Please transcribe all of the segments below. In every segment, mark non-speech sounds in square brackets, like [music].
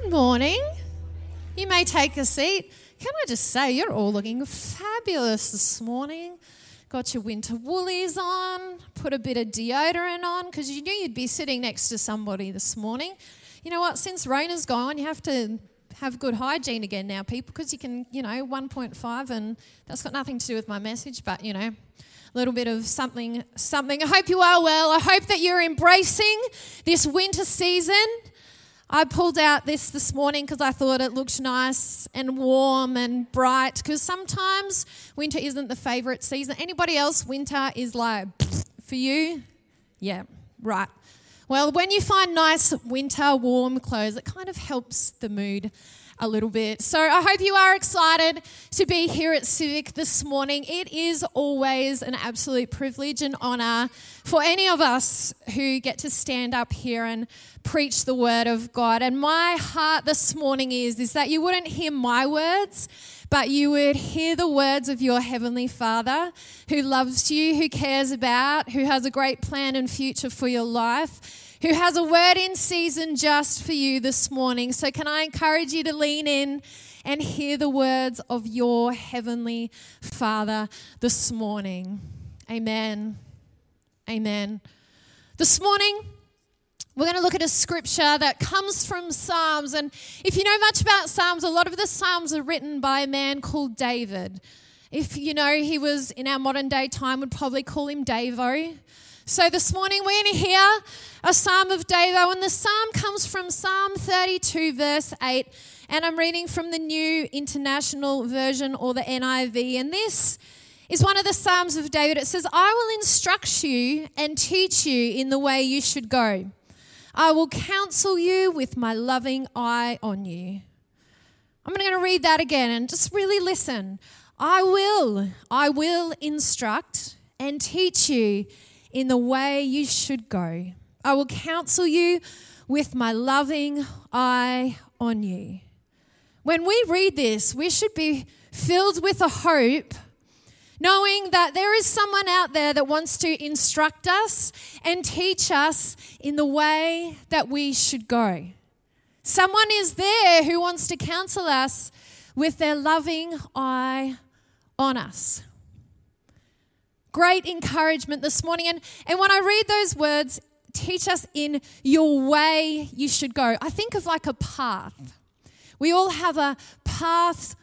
Good morning. You may take a seat. Can I just say, you're all looking fabulous this morning. Got your winter woolies on, put a bit of deodorant on, because you knew you'd be sitting next to somebody this morning. You know what? Since rain has gone, you have to have good hygiene again now, people, because you can, you know, 1.5, and that's got nothing to do with my message, but, you know, a little bit of something, something. I hope you are well. I hope that you're embracing this winter season. I pulled out this this morning because I thought it looked nice and warm and bright. Because sometimes winter isn't the favorite season. Anybody else, winter is like [sniffs] for you? Yeah, right. Well, when you find nice winter warm clothes, it kind of helps the mood a little bit. So I hope you are excited to be here at Civic this morning. It is always an absolute privilege and honor for any of us who get to stand up here and preach the word of God. And my heart this morning is is that you wouldn't hear my words, but you would hear the words of your heavenly Father who loves you, who cares about, who has a great plan and future for your life who has a word in season just for you this morning. So, can I encourage you to lean in and hear the words of your heavenly Father this morning? Amen. Amen. This morning, we're going to look at a scripture that comes from Psalms. And if you know much about Psalms, a lot of the Psalms are written by a man called David. If you know he was in our modern day time, would probably call him Davo. So this morning we're going to hear a psalm of David, and the psalm comes from Psalm 32, verse 8. And I'm reading from the New International Version or the NIV. And this is one of the Psalms of David. It says, I will instruct you and teach you in the way you should go. I will counsel you with my loving eye on you. I'm going to read that again and just really listen. I will, I will instruct and teach you in the way you should go. I will counsel you with my loving eye on you. When we read this, we should be filled with a hope, knowing that there is someone out there that wants to instruct us and teach us in the way that we should go. Someone is there who wants to counsel us with their loving eye on us great encouragement this morning. And, and when I read those words, teach us in your way you should go, I think of like a path. We all have a path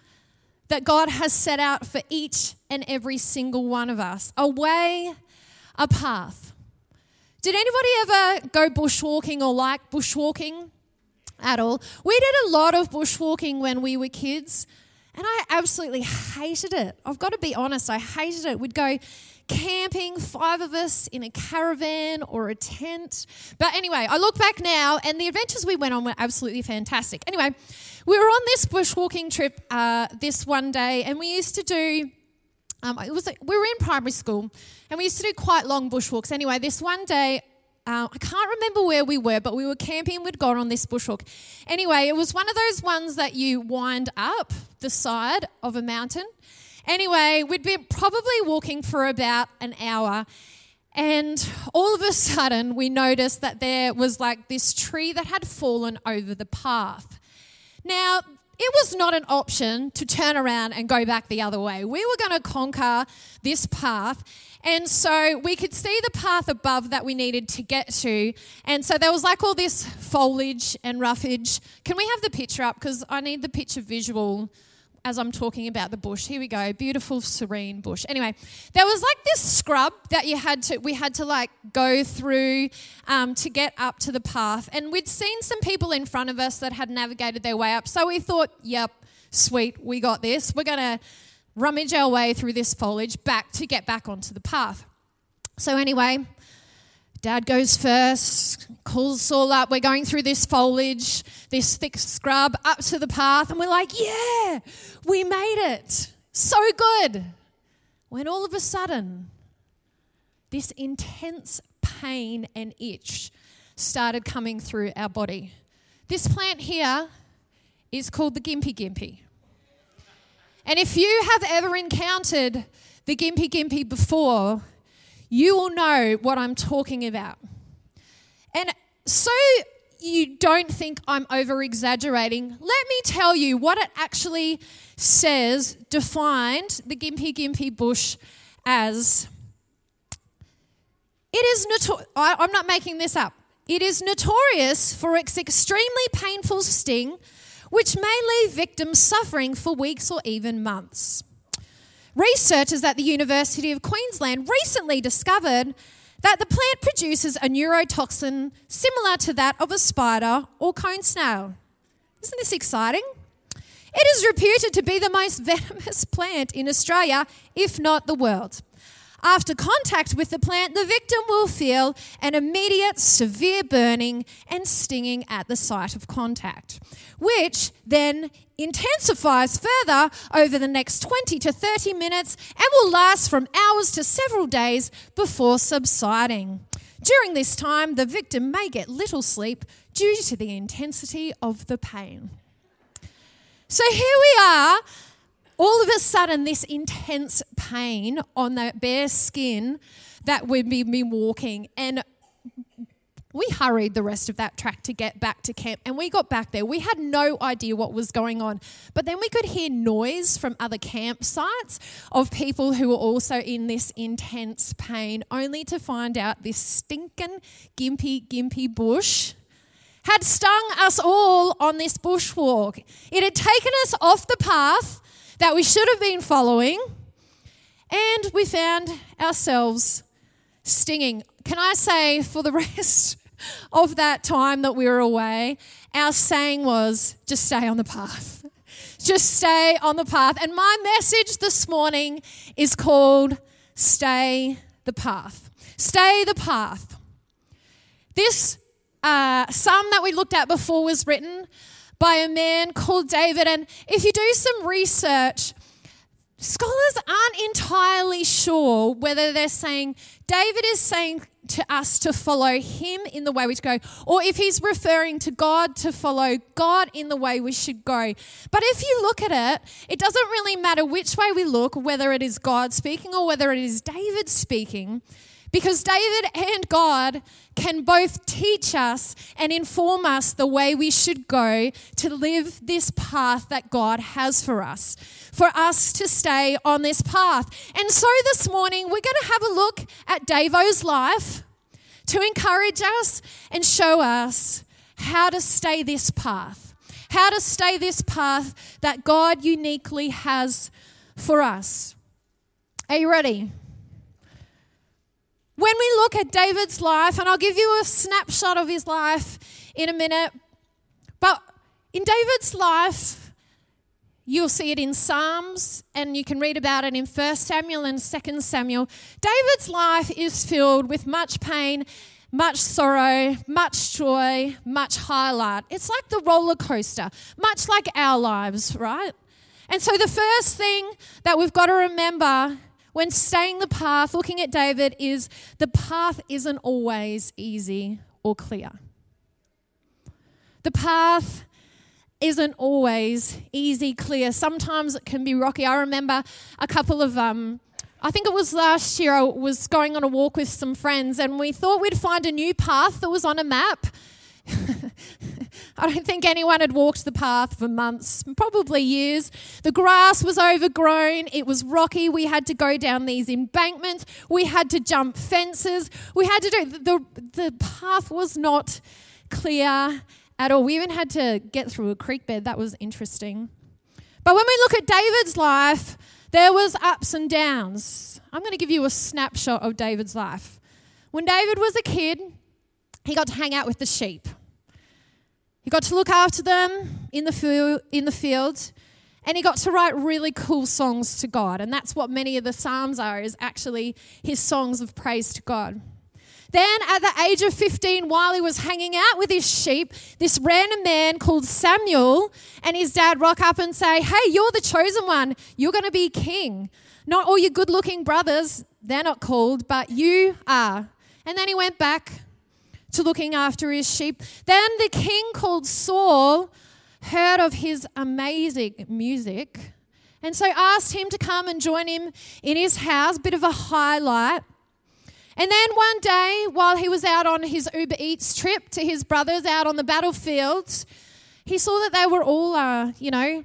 that God has set out for each and every single one of us a way, a path. Did anybody ever go bushwalking or like bushwalking at all? We did a lot of bushwalking when we were kids, and I absolutely hated it. I've got to be honest, I hated it. We'd go camping, five of us in a caravan or a tent. But anyway, I look back now, and the adventures we went on were absolutely fantastic. Anyway, we were on this bushwalking trip uh, this one day, and we used to do. Um, it was we were in primary school, and we used to do quite long bushwalks. Anyway, this one day, uh, I can't remember where we were, but we were camping. We'd gone on this bushwalk. Anyway, it was one of those ones that you wind up the side of a mountain Anyway, we'd been probably walking for about an hour. And all of a sudden, we noticed that there was like this tree that had fallen over the path. Now, it was not an option to turn around and go back the other way. We were going to conquer this path. And so we could see the path above that we needed to get to. And so there was like all this foliage and roughage. Can we have the picture up? Because I need the picture visual as I'm talking about the bush. Here we go, beautiful, serene bush. Anyway, there was like this scrub that you had to, we had to like go through um, to get up to the path. And we'd seen some people in front of us that had navigated their way up. So we thought, yep, sweet, we got this. We're going to rummage our way through this foliage back to get back onto the path. So, anyway, Dad goes first, calls us all up. We're going through this foliage, this thick scrub, up to the path, and we're like, yeah, we made it. So good. When all of a sudden, this intense pain and itch started coming through our body. This plant here is called the Gympie Gympie. And if you have ever encountered the Gympie Gympie before, you will know what I'm talking about. And so you don't think I'm over exaggerating, let me tell you what it actually says defined the Gympie Gympie bush as. It is notorious, I'm not making this up. It is notorious for its extremely painful sting, which may leave victims suffering for weeks or even months. Researchers at the University of Queensland recently discovered that the plant produces a neurotoxin similar to that of a spider or cone snail. Isn't this exciting? It is reputed to be the most [laughs] venomous plant in Australia, if not the world. After contact with the plant, the victim will feel an immediate severe burning and stinging at the site of contact, which then intensifies further over the next 20 to 30 minutes and will last from hours to several days before subsiding. During this time, the victim may get little sleep due to the intensity of the pain. So here we are all of a sudden, this intense pain on that bare skin that we've been walking, and we hurried the rest of that track to get back to camp. And we got back there. We had no idea what was going on. But then we could hear noise from other campsites of people who were also in this intense pain, only to find out this stinking, gympie, gympie bush had stung us all on this bushwalk. It had taken us off the path that we should have been following, and we found ourselves stinging. Can I say, for the [laughs] rest of that time that we were away, our saying was just stay on the path. [laughs] Just stay on the path. And my message this morning is called Stay the Path. Stay the Path. This uh, psalm that we looked at before was written by a man called David. And if you do some research, scholars aren't entirely sure whether they're saying David is saying to us to follow him in the way we should go, or if he's referring to God to follow God in the way we should go. But if you look at it, it doesn't really matter which way we look, whether it is God speaking or whether it is David speaking. Because David and God can both teach us and inform us the way we should go to live this path that God has for us, for us to stay on this path. And so this morning, we're going to have a look at Davo's life to encourage us and show us how to stay this path, how to stay this path that God uniquely has for us. Are you ready? When we look at David's life, and I'll give you a snapshot of his life in a minute, but in David's life, you'll see it in Psalms and you can read about it in 1 Samuel and 2 Samuel. David's life is filled with much pain, much sorrow, much joy, much highlight. It's like the roller coaster, much like our lives, right? And so the first thing that we've got to remember when staying the path, looking at David, is the path isn't always easy or clear. The path isn't always easy, clear. Sometimes it can be rocky. I remember a couple of, um, I think it was last year, I was going on a walk with some friends and we thought we'd find a new path that was on a map. [laughs] I don't think anyone had walked the path for months, probably years. The grass was overgrown, it was rocky. We had to go down these embankments, we had to jump fences. We had to do the, the path was not clear at all. We even had to get through a creek bed. That was interesting. But when we look at David's life, there was ups and downs. I'm going to give you a snapshot of David's life. When David was a kid, he got to hang out with the sheep. He got to look after them in the, field, in the field, and he got to write really cool songs to God. And that's what many of the Psalms are, is actually his songs of praise to God. Then, at the age of 15, while he was hanging out with his sheep, this random man called Samuel and his dad rock up and say, Hey, you're the chosen one. You're going to be king. Not all your good looking brothers, they're not called, but you are. And then he went back to looking after his sheep. Then the king called Saul heard of his amazing music and so asked him to come and join him in his house, bit of a highlight. And then one day, while he was out on his Uber Eats trip to his brothers out on the battlefield, he saw that they were all, uh, you know,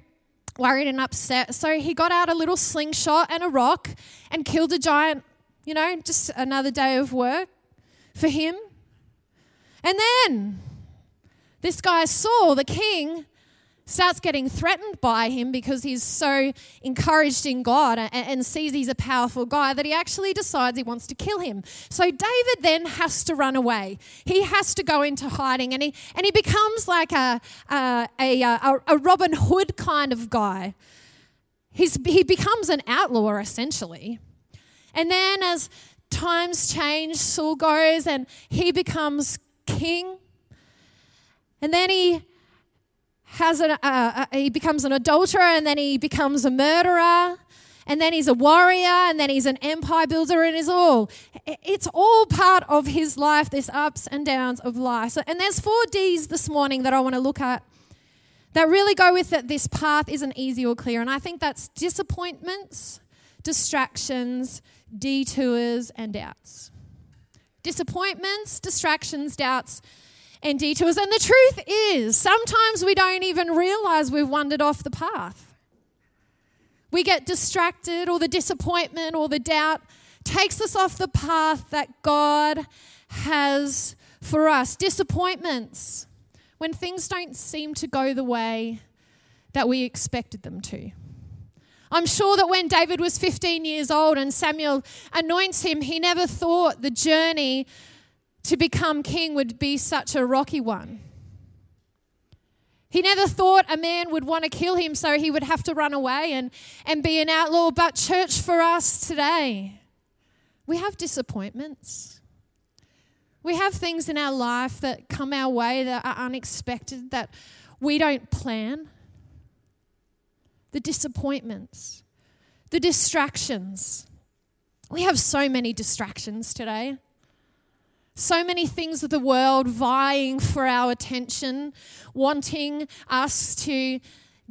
worried and upset. So he got out a little slingshot and a rock and killed a giant, you know, just another day of work for him. And then this guy Saul, the king, starts getting threatened by him because he's so encouraged in God and, sees he's a powerful guy that he actually decides he wants to kill him. So David then has to run away. He has to go into hiding and he, and he becomes like a, a, a, a, a Robin Hood kind of guy. He's, he becomes an outlaw essentially. And then as times change, Saul goes and he becomes king. And then he has an, uh, uh, he becomes an adulterer and then he becomes a murderer and then he's a warrior and then he's an empire builder and is all it's all part of his life this ups and downs of life. So, and there's four d's this morning that i want to look at that really go with that this path isn't easy or clear and i think that's disappointments distractions detours and doubts disappointments distractions doubts and detours. And the truth is, sometimes we don't even realize we've wandered off the path. We get distracted, or the disappointment or the doubt takes us off the path that God has for us. Disappointments, when things don't seem to go the way that we expected them to. I'm sure that when David was 15 years old and Samuel anoints him, he never thought the journey to become king would be such a rocky one. He never thought a man would want to kill him, so he would have to run away and, and be an outlaw. But, church, for us today, we have disappointments. We have things in our life that come our way that are unexpected, that we don't plan. The disappointments, the distractions. We have so many distractions today. So many things of the world vying for our attention, wanting us to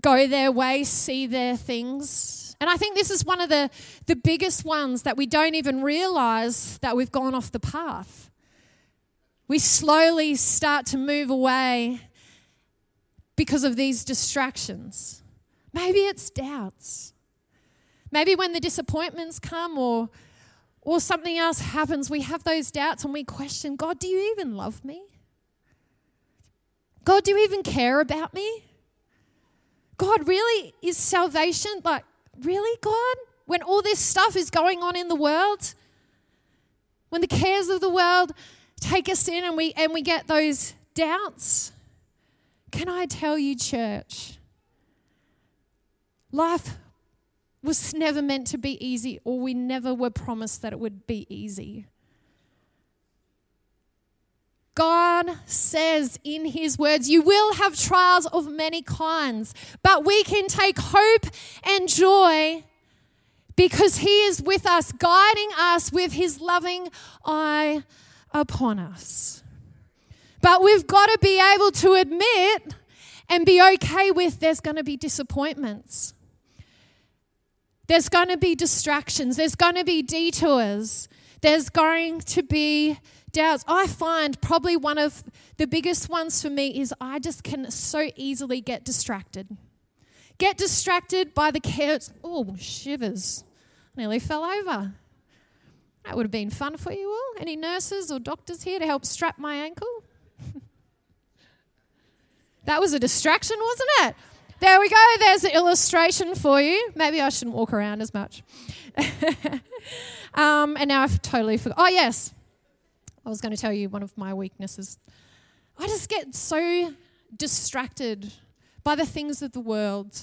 go their way, see their things. And I think this is one of the, the biggest ones that we don't even realize that we've gone off the path. We slowly start to move away because of these distractions. Maybe it's doubts. Maybe when the disappointments come or or something else happens, we have those doubts and we question God, do you even love me? God, do you even care about me? God, really? Is salvation like, really, God? When all this stuff is going on in the world, when the cares of the world take us in and we, and we get those doubts, can I tell you, church, life was never meant to be easy, or we never were promised that it would be easy. God says in His words, You will have trials of many kinds, but we can take hope and joy because He is with us, guiding us with His loving eye upon us. But we've got to be able to admit and be okay with there's going to be disappointments. There's going to be distractions, there's going to be detours, there's going to be doubts. I find probably one of the biggest ones for me is I just can so easily get distracted. Get distracted by the cares. Oh, shivers. Nearly fell over. That would have been fun for you all. Any nurses or doctors here to help strap my ankle? [laughs] that was a distraction, wasn't it? There we go. There's an illustration for you. Maybe I shouldn't walk around as much. [laughs] um, and now I've totally forgot. Oh, yes. I was going to tell you one of my weaknesses. I just get so distracted by the things of the world,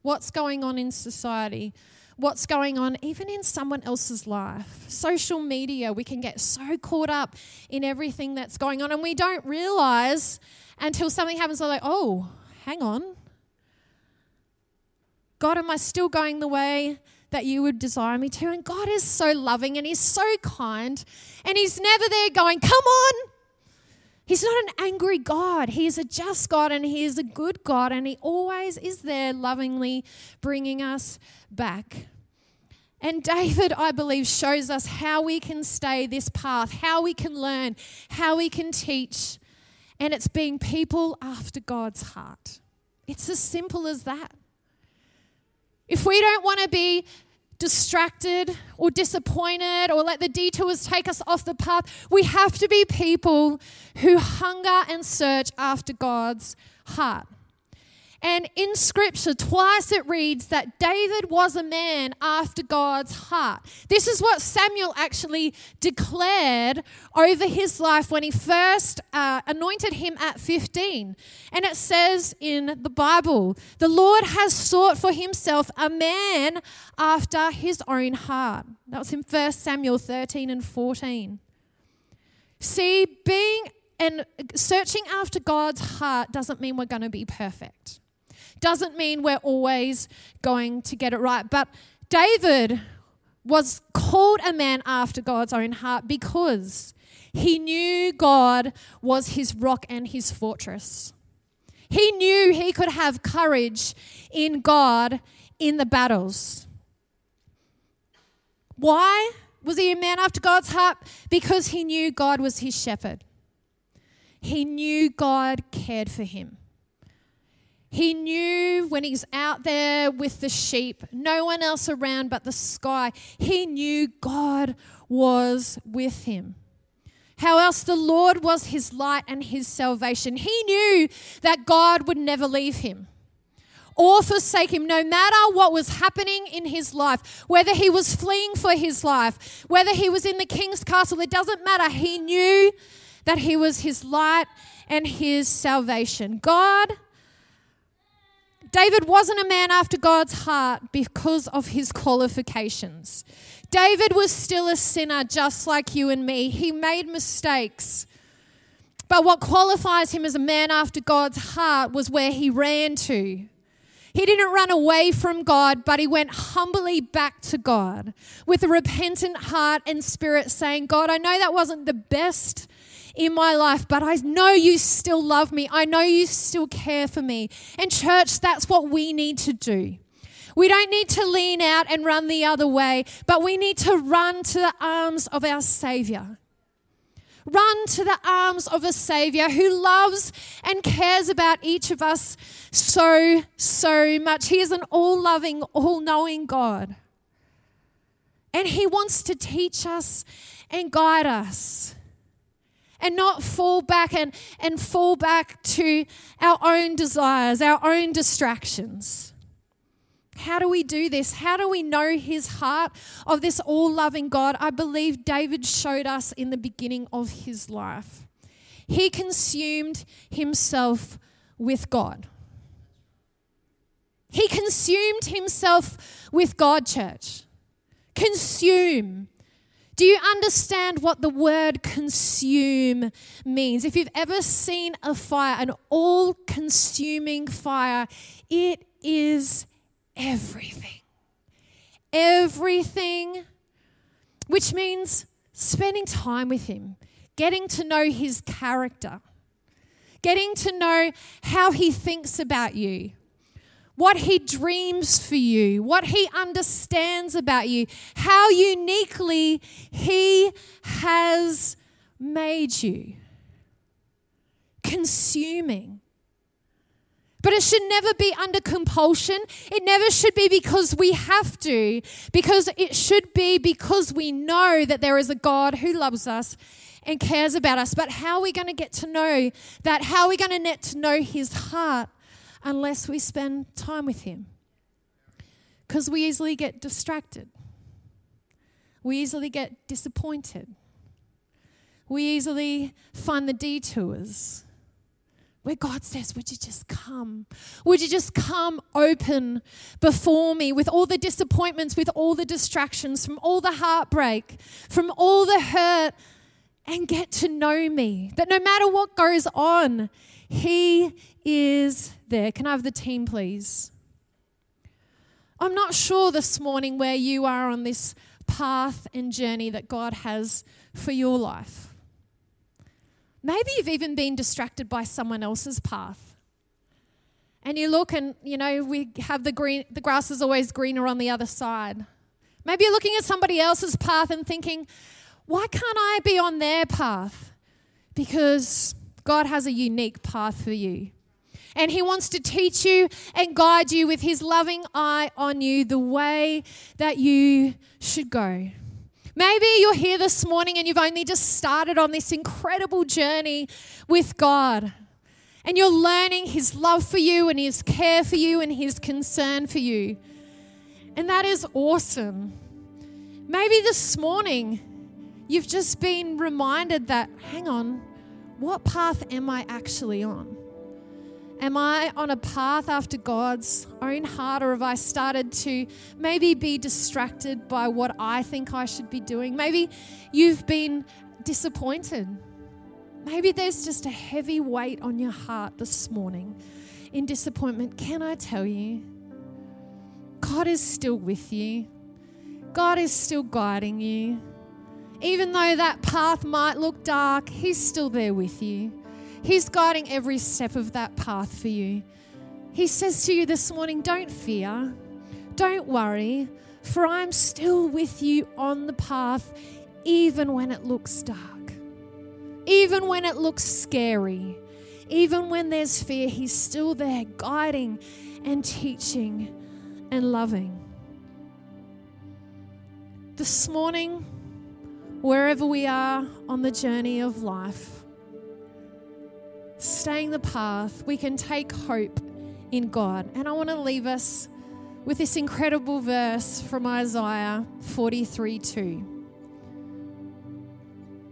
what's going on in society, what's going on even in someone else's life. Social media, we can get so caught up in everything that's going on, and we don't realize until something happens, we're like, oh, hang on. God, am I still going the way that you would desire me to? And God is so loving and He's so kind. And He's never there going, Come on. He's not an angry God. He is a just God and He is a good God. And He always is there lovingly bringing us back. And David, I believe, shows us how we can stay this path, how we can learn, how we can teach. And it's being people after God's heart. It's as simple as that. If we don't want to be distracted or disappointed or let the detours take us off the path, we have to be people who hunger and search after God's heart. And in scripture, twice it reads that David was a man after God's heart. This is what Samuel actually declared over his life when he first uh, anointed him at 15. And it says in the Bible, the Lord has sought for himself a man after his own heart. That was in 1 Samuel 13 and 14. See, being and searching after God's heart doesn't mean we're going to be perfect. Doesn't mean we're always going to get it right. But David was called a man after God's own heart because he knew God was his rock and his fortress. He knew he could have courage in God in the battles. Why was he a man after God's heart? Because he knew God was his shepherd. He knew God cared for him. He knew when he's out there with the sheep, no one else around but the sky, he knew God was with him. How else the Lord was his light and his salvation. He knew that God would never leave him or forsake him, no matter what was happening in his life, whether he was fleeing for his life, whether he was in the king's castle, it doesn't matter. He knew that he was his light and his salvation. God David wasn't a man after God's heart because of his qualifications. David was still a sinner just like you and me. He made mistakes. But what qualifies him as a man after God's heart was where he ran to. He didn't run away from God, but he went humbly back to God with a repentant heart and spirit, saying, God, I know that wasn't the best in my life, but I know you still love me. I know you still care for me. And, church, that's what we need to do. We don't need to lean out and run the other way, but we need to run to the arms of our Savior. Run to the arms of a Savior who loves and cares about each of us so, so much. He is an all loving, all knowing God. And He wants to teach us and guide us and not fall back and, and fall back to our own desires, our own distractions. How do we do this? How do we know his heart of this all loving God? I believe David showed us in the beginning of his life. He consumed himself with God. He consumed himself with God, church. Consume. Do you understand what the word consume means? If you've ever seen a fire, an all consuming fire, it is everything. Everything, which means spending time with Him, getting to know His character, getting to know how He thinks about you what He dreams for you, what He understands about you, how uniquely He has made you. Consuming. But it should never be under compulsion. It never should be because we have to, because it should be because we know that there is a God who loves us and cares about us. But how are we going to get to know that? How are we going to get to know His heart? Unless we spend time with Him. Because we easily get distracted, we easily get disappointed, we easily find the detours. Where God says, Would you just come? Would you just come open before me with all the disappointments, with all the distractions, from all the heartbreak, from all the hurt, and get to know me? That no matter what goes on, He is there. Can I have the team, please? I'm not sure this morning where you are on this path and journey that God has for your life. Maybe you've even been distracted by someone else's path. And you look and, you know, we have the green, the grass is always greener on the other side. Maybe you're looking at somebody else's path and thinking, why can't I be on their path? Because God has a unique path for you. And He wants to teach you and guide you with His loving eye on you the way that you should go. Maybe you're here this morning and you've only just started on this incredible journey with God. And you're learning His love for you and His care for you and His concern for you. And that is awesome. Maybe this morning you've just been reminded that, hang on, what path am I actually on? Am I on a path after God's own heart, or have I started to maybe be distracted by what I think I should be doing? Maybe you've been disappointed. Maybe there's just a heavy weight on your heart this morning in disappointment. Can I tell you? God is still with you, God is still guiding you. Even though that path might look dark, He's still there with you. He's guiding every step of that path for you. He says to you this morning, Don't fear, don't worry, for I'm still with you on the path, even when it looks dark, even when it looks scary, even when there's fear. He's still there, guiding and teaching and loving. This morning, wherever we are on the journey of life, staying the path, we can take hope in God. And I want to leave us with this incredible verse from Isaiah 43 2.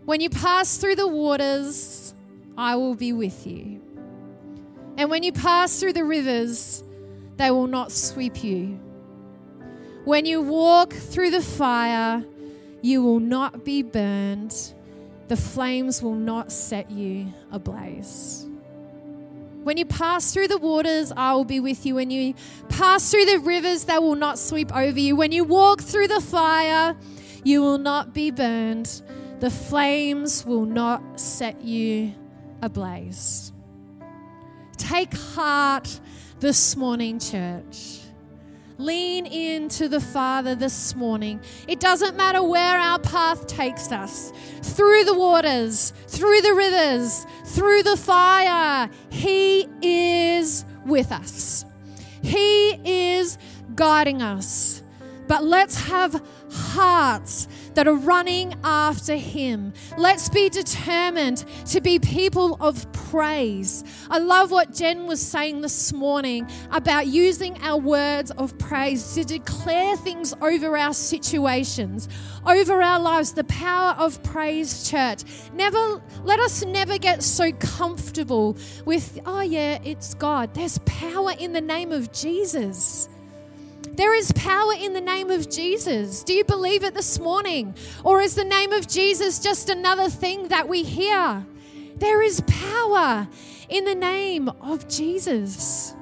When you pass through the waters, I will be with you. And when you pass through the rivers, they will not sweep you. When you walk through the fire, you will not be burned the flames will not set you ablaze. When you pass through the waters, I will be with you. When you pass through the rivers, they will not sweep over you. When you walk through the fire, you will not be burned. The flames will not set you ablaze. Take heart this morning, church. Lean into the Father this morning. It doesn't matter where our path takes us through the waters, through the rivers, through the fire. He is with us, He is guiding us. But let's have hearts that are running after Him. Let's be determined to be people of praise. I love what Jen was saying this morning about using our words of praise to declare things over our situations, over our lives. The power of praise, church. Never let us never get so comfortable with, oh yeah, it's God. There's power in the name of Jesus. There is power in the name of Jesus. Do you believe it this morning? Or is the name of Jesus just another thing that we hear? There is power in the name of Jesus.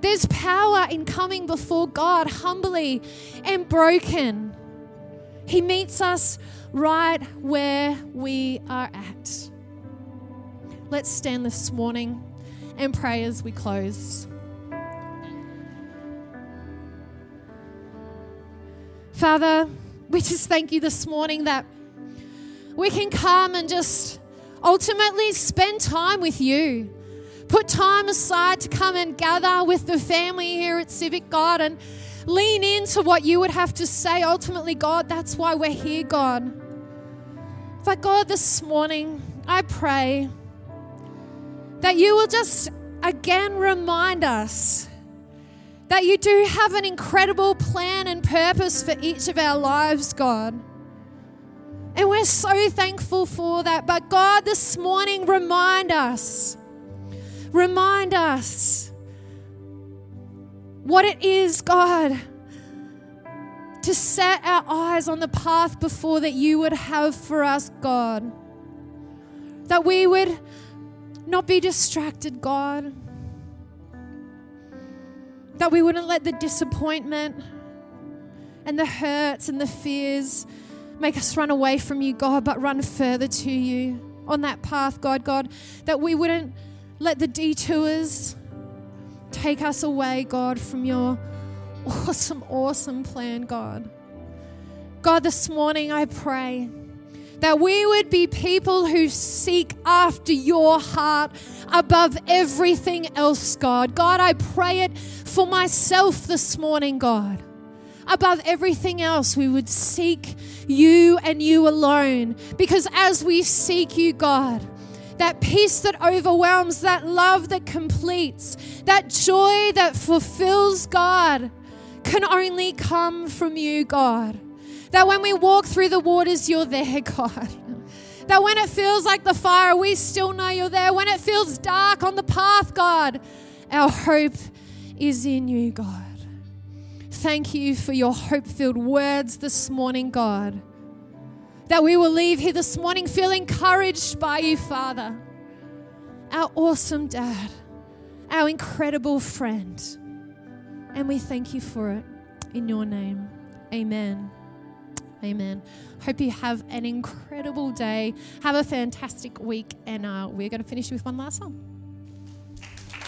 There's power in coming before God humbly and broken. He meets us right where we are at. Let's stand this morning and pray as we close. Father, we just thank you this morning that we can come and just ultimately spend time with you. Put time aside to come and gather with the family here at Civic God and lean into what you would have to say. Ultimately, God, that's why we're here, God. But God, this morning, I pray that you will just again remind us that you do have an incredible plan and purpose for each of our lives, God. And we're so thankful for that. But God, this morning, remind us, remind us what it is, God, to set our eyes on the path before that you would have for us, God. That we would not be distracted, God that we wouldn't let the disappointment and the hurts and the fears make us run away from you, God, but run further to you on that path, God, God, that we wouldn't let the detours take us away, God, from your awesome, awesome plan, God. God, this morning I pray that we would be people who seek after your heart above everything else, God. God, I pray it for myself this morning, God. Above everything else, we would seek you and you alone. Because as we seek you, God, that peace that overwhelms, that love that completes, that joy that fulfills, God, can only come from you, God. That when we walk through the waters, you're there, [laughs] God. That when it feels like the fire, we still know you're there. When it feels dark on the path, God, our hope is in you, God. Thank you for your hope filled words this morning, God. That we will leave here this morning feeling encouraged by you, Father. Our awesome dad, our incredible friend. And we thank you for it in your name. Amen. Amen. Hope you have an incredible day. Have a fantastic week. And uh, we're going to finish with one last song.